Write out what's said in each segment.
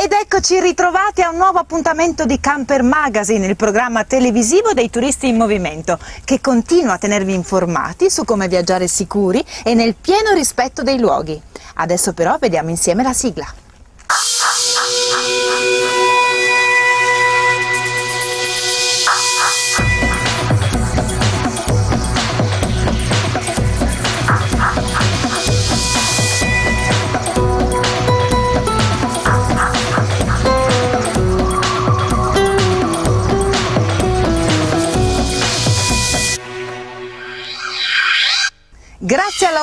Ed eccoci ritrovati a un nuovo appuntamento di Camper Magazine, il programma televisivo dei turisti in movimento, che continua a tenervi informati su come viaggiare sicuri e nel pieno rispetto dei luoghi. Adesso però vediamo insieme la sigla.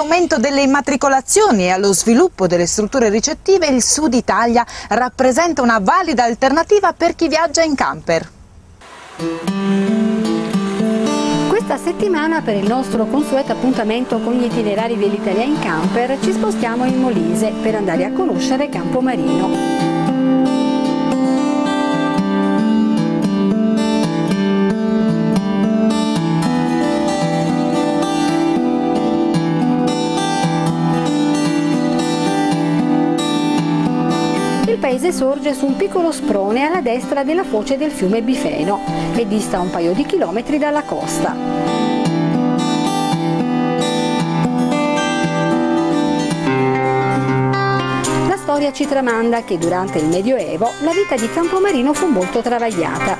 All'aumento delle immatricolazioni e allo sviluppo delle strutture ricettive, il Sud Italia rappresenta una valida alternativa per chi viaggia in camper. Questa settimana per il nostro consueto appuntamento con gli itinerari dell'Italia in camper ci spostiamo in Molise per andare a conoscere Campomarino. Paese sorge su un piccolo sprone alla destra della foce del fiume Bifeno e dista un paio di chilometri dalla costa. La storia ci tramanda che durante il Medioevo la vita di Campomarino fu molto travagliata.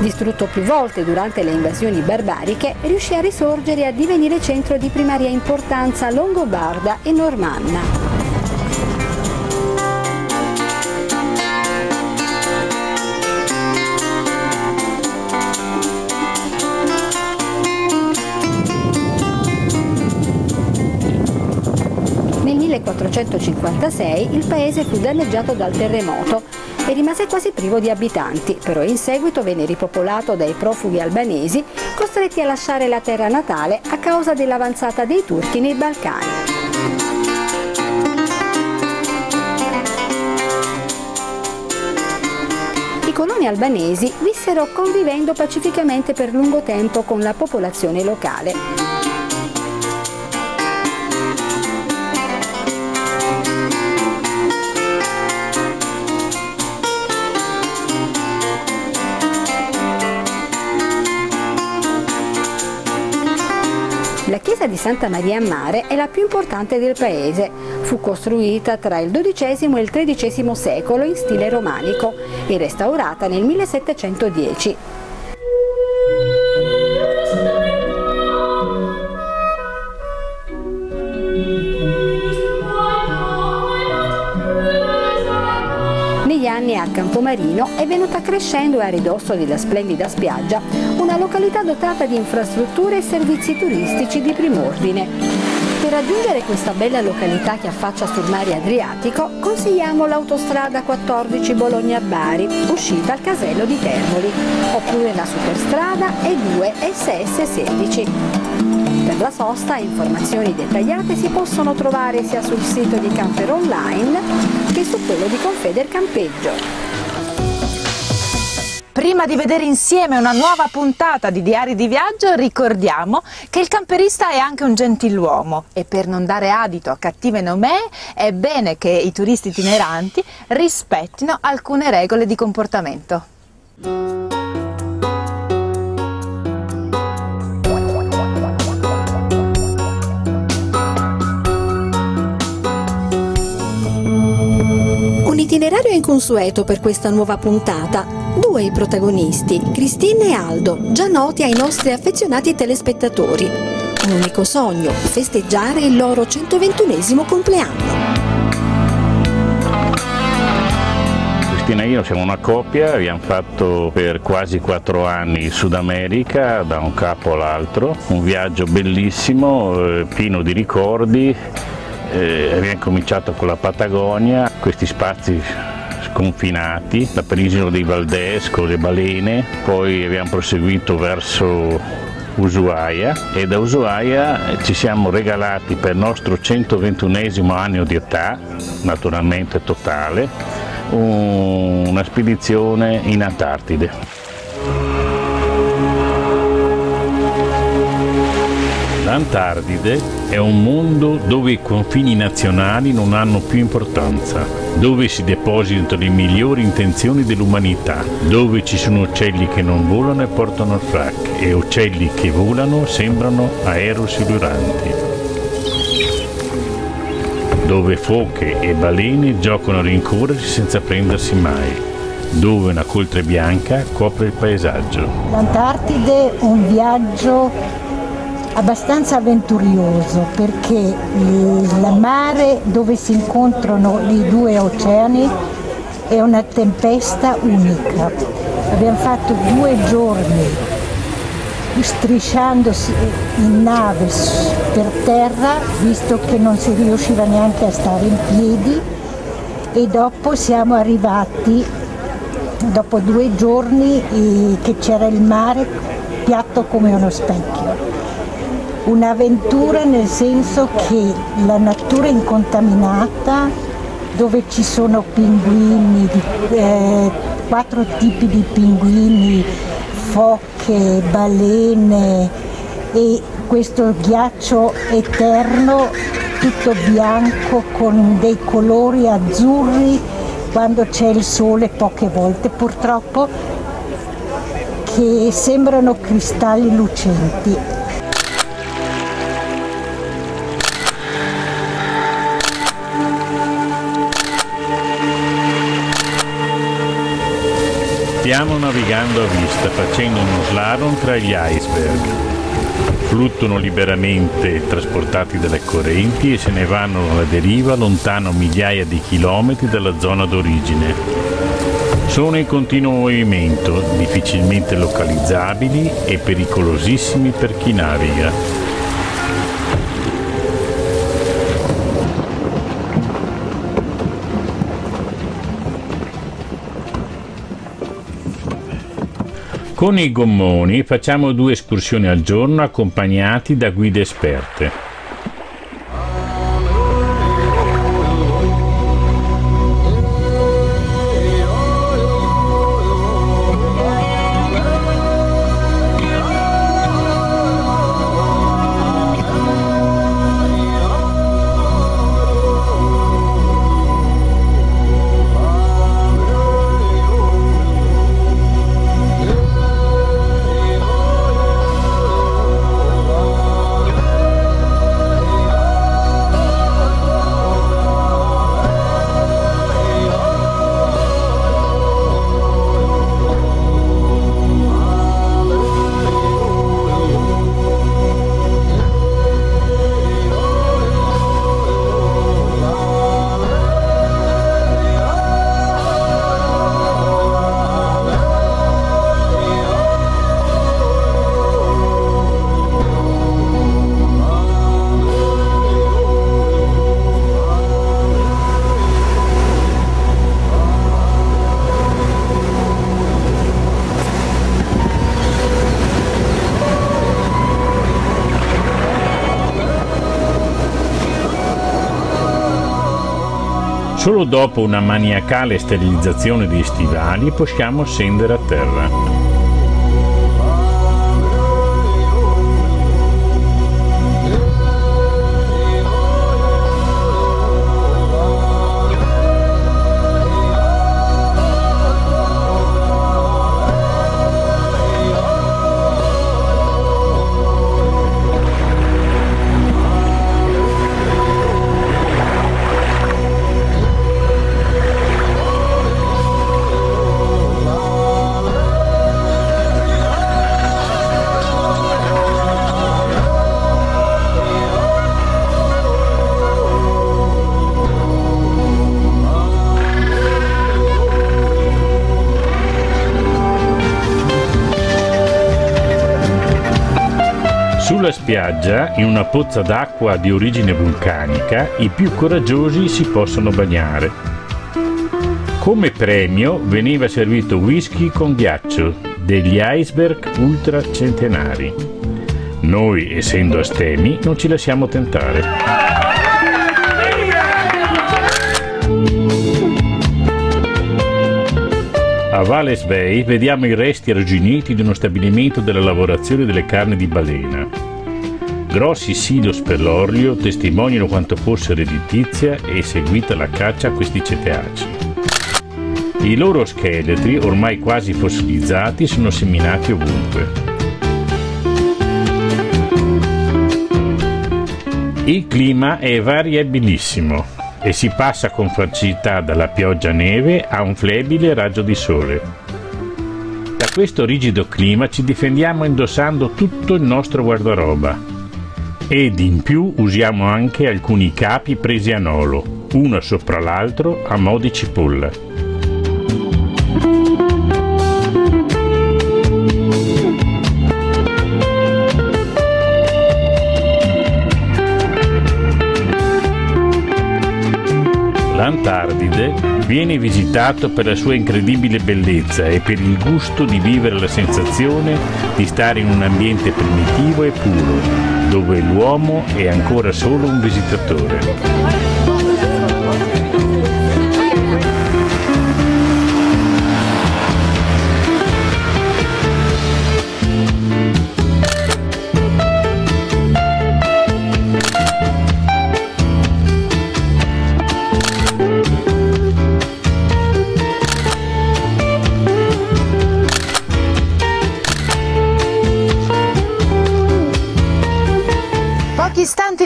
Distrutto più volte durante le invasioni barbariche, riuscì a risorgere e a divenire centro di primaria importanza longobarda e normanna. 1456 il paese fu danneggiato dal terremoto e rimase quasi privo di abitanti, però in seguito venne ripopolato dai profughi albanesi costretti a lasciare la terra natale a causa dell'avanzata dei turchi nei Balcani. I coloni albanesi vissero convivendo pacificamente per lungo tempo con la popolazione locale. Santa Maria a Mare è la più importante del paese. Fu costruita tra il XII e il XIII secolo in stile romanico e restaurata nel 1710. Crescendo a ridosso della splendida spiaggia una località dotata di infrastrutture e servizi turistici di prim'ordine. Per raggiungere questa bella località che affaccia sul mare Adriatico consigliamo l'autostrada 14 Bologna-Bari, uscita al casello di Termoli, oppure la superstrada E2 SS16. Per la sosta informazioni dettagliate si possono trovare sia sul sito di Camper Online che su quello di Confeder Campeggio. Prima di vedere insieme una nuova puntata di Diari di Viaggio, ricordiamo che il camperista è anche un gentiluomo e per non dare adito a cattive nomee è bene che i turisti itineranti rispettino alcune regole di comportamento. Itinerario inconsueto per questa nuova puntata. Due i protagonisti, Cristina e Aldo, già noti ai nostri affezionati telespettatori. Un unico sogno, festeggiare il loro 121 compleanno. Cristina e io siamo una coppia, abbiamo fatto per quasi quattro anni Sud America, da un capo all'altro, un viaggio bellissimo, eh, pieno di ricordi. Eh, abbiamo cominciato con la Patagonia, questi spazi sconfinati, la penisola dei Valdés con le balene, poi abbiamo proseguito verso Ushuaia e da Ushuaia ci siamo regalati per il nostro 121 anno di età, naturalmente totale, una spedizione in Antartide. L'Antartide è un mondo dove i confini nazionali non hanno più importanza, dove si depositano le migliori intenzioni dell'umanità, dove ci sono uccelli che non volano e portano il frac e uccelli che volano sembrano aerosiluranti, dove foche e balene giocano a rincorrersi senza prendersi mai, dove una coltre bianca copre il paesaggio. L'Antartide è un viaggio abbastanza avventurioso perché il mare dove si incontrano i due oceani è una tempesta unica. Abbiamo fatto due giorni strisciandosi in nave per terra, visto che non si riusciva neanche a stare in piedi, e dopo siamo arrivati, dopo due giorni, eh, che c'era il mare piatto come uno specchio un'avventura nel senso che la natura incontaminata dove ci sono pinguini, eh, quattro tipi di pinguini, foche, balene e questo ghiaccio eterno tutto bianco con dei colori azzurri quando c'è il sole poche volte purtroppo che sembrano cristalli lucenti Stiamo navigando a vista facendo uno slalom tra gli iceberg. Fluttuano liberamente trasportati dalle correnti e se ne vanno alla deriva lontano migliaia di chilometri dalla zona d'origine. Sono in continuo movimento, difficilmente localizzabili e pericolosissimi per chi naviga. Con i gommoni facciamo due escursioni al giorno accompagnati da guide esperte. Solo dopo una maniacale sterilizzazione dei stivali possiamo scendere a terra. Sulla spiaggia, in una pozza d'acqua di origine vulcanica, i più coraggiosi si possono bagnare. Come premio veniva servito whisky con ghiaccio degli iceberg ultracentenari. Noi, essendo astemi, non ci lasciamo tentare. A Valles Bay vediamo i resti arrugginiti di uno stabilimento della lavorazione delle carni di balena. Grossi silos per l'orlio testimoniano quanto fosse redditizia e seguita la caccia a questi ceteaci. I loro scheletri, ormai quasi fossilizzati, sono seminati ovunque. Il clima è variabilissimo e si passa con facilità dalla pioggia neve a un flebile raggio di sole. Da questo rigido clima ci difendiamo indossando tutto il nostro guardaroba, ed in più usiamo anche alcuni capi presi a nolo, uno sopra l'altro a mo' di cipolla. L'Antartide viene visitato per la sua incredibile bellezza e per il gusto di vivere la sensazione di stare in un ambiente primitivo e puro, dove l'uomo è ancora solo un visitatore.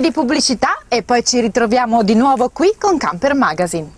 Di pubblicità e poi ci ritroviamo di nuovo qui con Camper Magazine.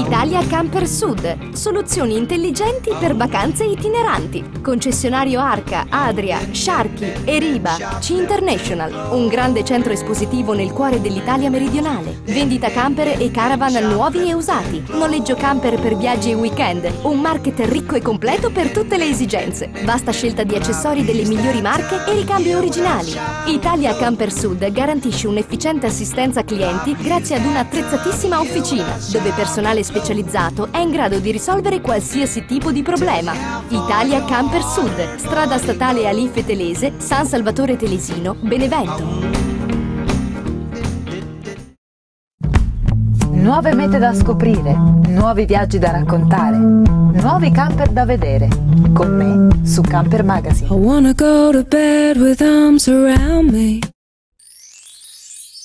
Italia Camper Sud. Soluzioni intelligenti per vacanze itineranti. Concessionario Arca, Adria, Sharky, Eriba, C International. Un grande centro espositivo nel cuore dell'Italia meridionale. Vendita camper e caravan nuovi e usati. Noleggio camper per viaggi e weekend. Un market ricco e completo per tutte le esigenze. Vasta scelta di accessori delle migliori marche e ricambi originali. Italia Camper Sud garantisce un'efficiente assistenza clienti grazie ad un'attrezzatissima officina, dove personale specializzato è in grado di risolvere qualsiasi tipo di problema. Italia Camper Sud, strada statale Alife Telese, San Salvatore Telesino, Benevento. Nuove mete da scoprire, nuovi viaggi da raccontare, nuovi camper da vedere. Con me su Camper Magazine.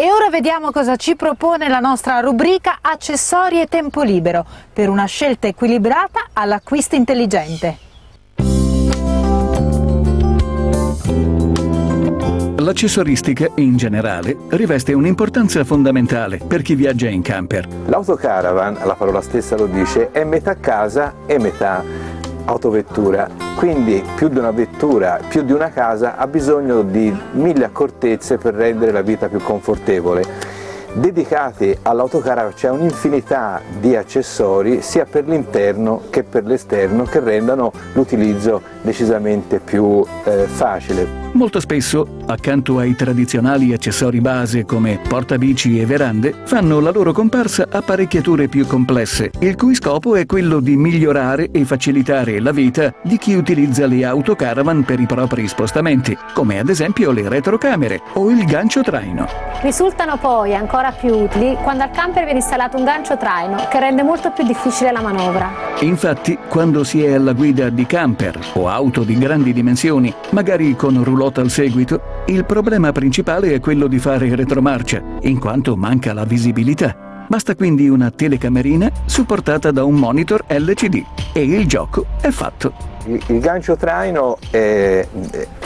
E ora vediamo cosa ci propone la nostra rubrica Accessori e tempo libero per una scelta equilibrata all'acquisto intelligente. L'accessoristica, in generale, riveste un'importanza fondamentale per chi viaggia in camper. L'autocaravan, la parola stessa lo dice, è metà casa e metà autovettura, quindi più di una vettura, più di una casa ha bisogno di mille accortezze per rendere la vita più confortevole. Dedicati all'autocaravan c'è un'infinità di accessori sia per l'interno che per l'esterno che rendano l'utilizzo decisamente più eh, facile. Molto spesso, accanto ai tradizionali accessori base come portabici e verande, fanno la loro comparsa apparecchiature più complesse, il cui scopo è quello di migliorare e facilitare la vita di chi utilizza le autocaravan per i propri spostamenti, come ad esempio le retrocamere o il gancio traino. Risultano poi ancora più utili quando al camper viene installato un gancio traino che rende molto più difficile la manovra. Infatti, quando si è alla guida di camper o auto di grandi dimensioni, magari con roulotte al seguito, il problema principale è quello di fare retromarcia, in quanto manca la visibilità. Basta quindi una telecamerina supportata da un monitor LCD e il gioco è fatto. Il gancio traino è,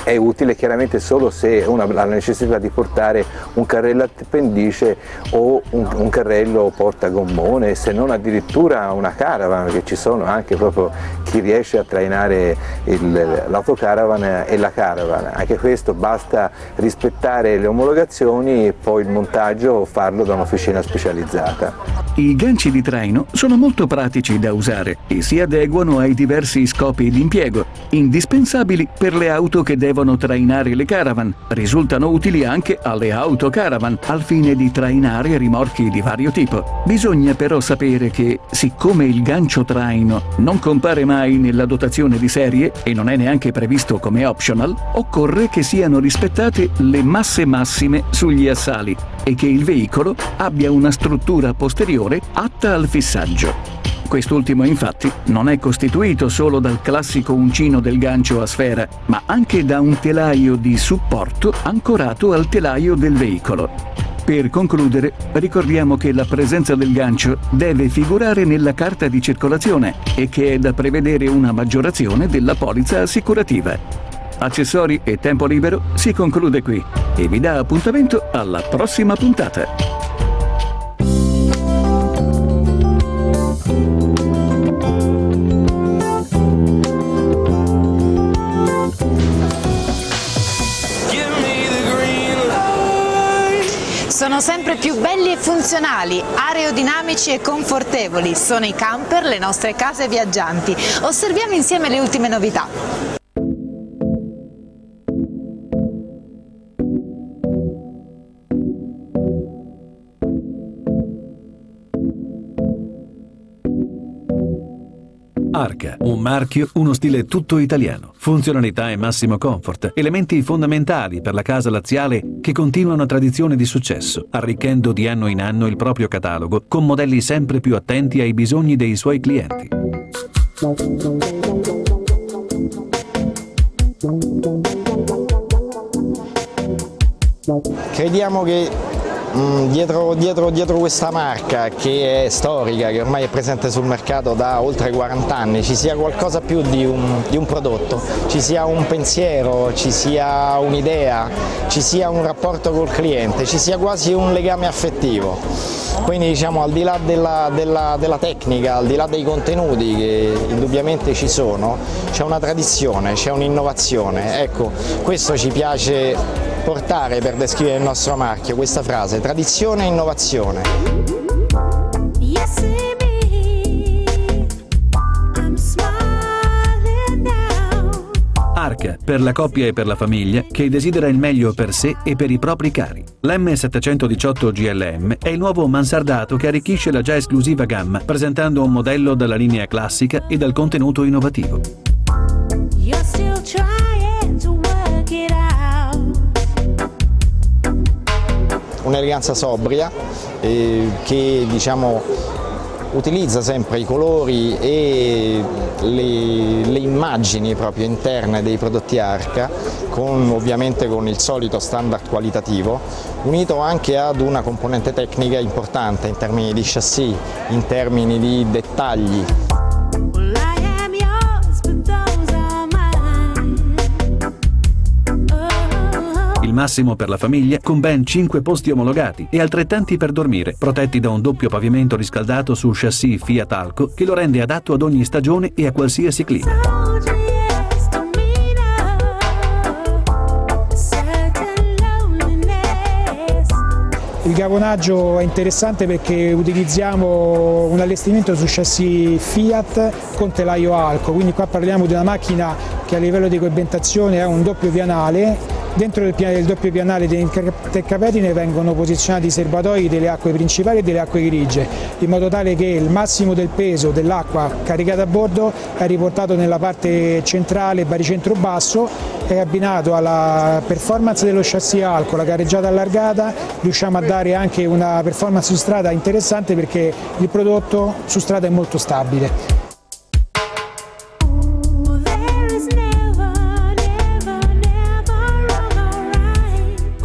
è utile chiaramente solo se uno ha la necessità di portare un carrello appendice o un, un carrello portagommone, se non addirittura una caravan, perché ci sono anche proprio chi riesce a trainare l'autocaravan e la caravan. Anche questo basta rispettare le omologazioni e poi il montaggio farlo da un'officina specializzata. I ganci di traino sono molto pratici da usare e si adeguano ai diversi scopi di impiego, indispensabili per le auto che devono trainare le caravan. Risultano utili anche alle autocaravan al fine di trainare rimorchi di vario tipo. Bisogna però sapere che, siccome il gancio traino non compare mai nella dotazione di serie e non è neanche previsto come optional, occorre che siano rispettate le masse massime sugli assali e che il veicolo abbia una struttura posteriore atta al fissaggio. Quest'ultimo infatti non è costituito solo dal classico uncino del gancio a sfera, ma anche da un telaio di supporto ancorato al telaio del veicolo. Per concludere, ricordiamo che la presenza del gancio deve figurare nella carta di circolazione e che è da prevedere una maggiorazione della polizza assicurativa. Accessori e tempo libero si conclude qui e vi dà appuntamento alla prossima puntata. Sono sempre più belli e funzionali, aerodinamici e confortevoli. Sono i camper, le nostre case viaggianti. Osserviamo insieme le ultime novità. Arca, un marchio, uno stile tutto italiano. Funzionalità e massimo comfort, elementi fondamentali per la casa laziale che continua una tradizione di successo, arricchendo di anno in anno il proprio catalogo con modelli sempre più attenti ai bisogni dei suoi clienti. Crediamo che dietro, dietro, dietro, questa marca che è storica, che ormai è presente sul mercato da oltre 40 anni, ci sia qualcosa più di un, di un prodotto, ci sia un pensiero, ci sia un'idea, ci sia un rapporto col cliente, ci sia quasi un legame affettivo. Quindi diciamo al di là della, della, della tecnica, al di là dei contenuti che indubbiamente ci sono, c'è una tradizione, c'è un'innovazione. Ecco, questo ci piace portare per descrivere il nostro marchio questa frase, tradizione e innovazione. pratica per la coppia e per la famiglia che desidera il meglio per sé e per i propri cari. L'M718 GLM è il nuovo mansardato che arricchisce la già esclusiva gamma presentando un modello dalla linea classica e dal contenuto innovativo. Un'eleganza sobria eh, che diciamo utilizza sempre i colori e le, le, immagini proprio interne dei prodotti Arca, con, ovviamente con il solito standard qualitativo, unito anche ad una componente tecnica importante in termini di chassis, in termini di dettagli. Il massimo per la famiglia, con ben 5 posti omologati e altrettanti per dormire, protetti da un doppio pavimento riscaldato su chassis Fiat Alco che lo rende adatto ad ogni stagione e a qualsiasi clima. Il gavonaggio è interessante perché utilizziamo un allestimento su chassis Fiat con telaio Alco, quindi qua parliamo di una macchina che a livello di coibentazione ha un doppio pianale Dentro il, del doppio pianale dei teccapetine vengono posizionati i serbatoi delle acque principali e delle acque grigie, in modo tale che il massimo del peso dell'acqua caricata a bordo è riportato nella parte centrale, baricentro basso, è abbinato alla performance dello chassis alco, la gareggiata allargata, riusciamo a dare anche una performance su strada interessante perché il prodotto su strada è molto stabile.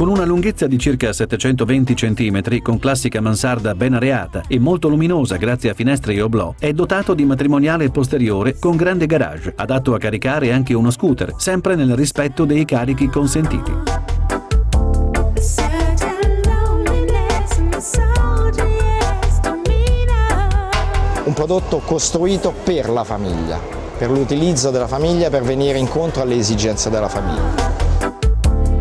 Con una lunghezza di circa 720 cm, con classica mansarda ben areata e molto luminosa grazie a finestre e oblò, è dotato di matrimoniale posteriore con grande garage, adatto a caricare anche uno scooter, sempre nel rispetto dei carichi consentiti. Un prodotto costruito per la famiglia, per l'utilizzo della famiglia, per venire incontro alle esigenze della famiglia.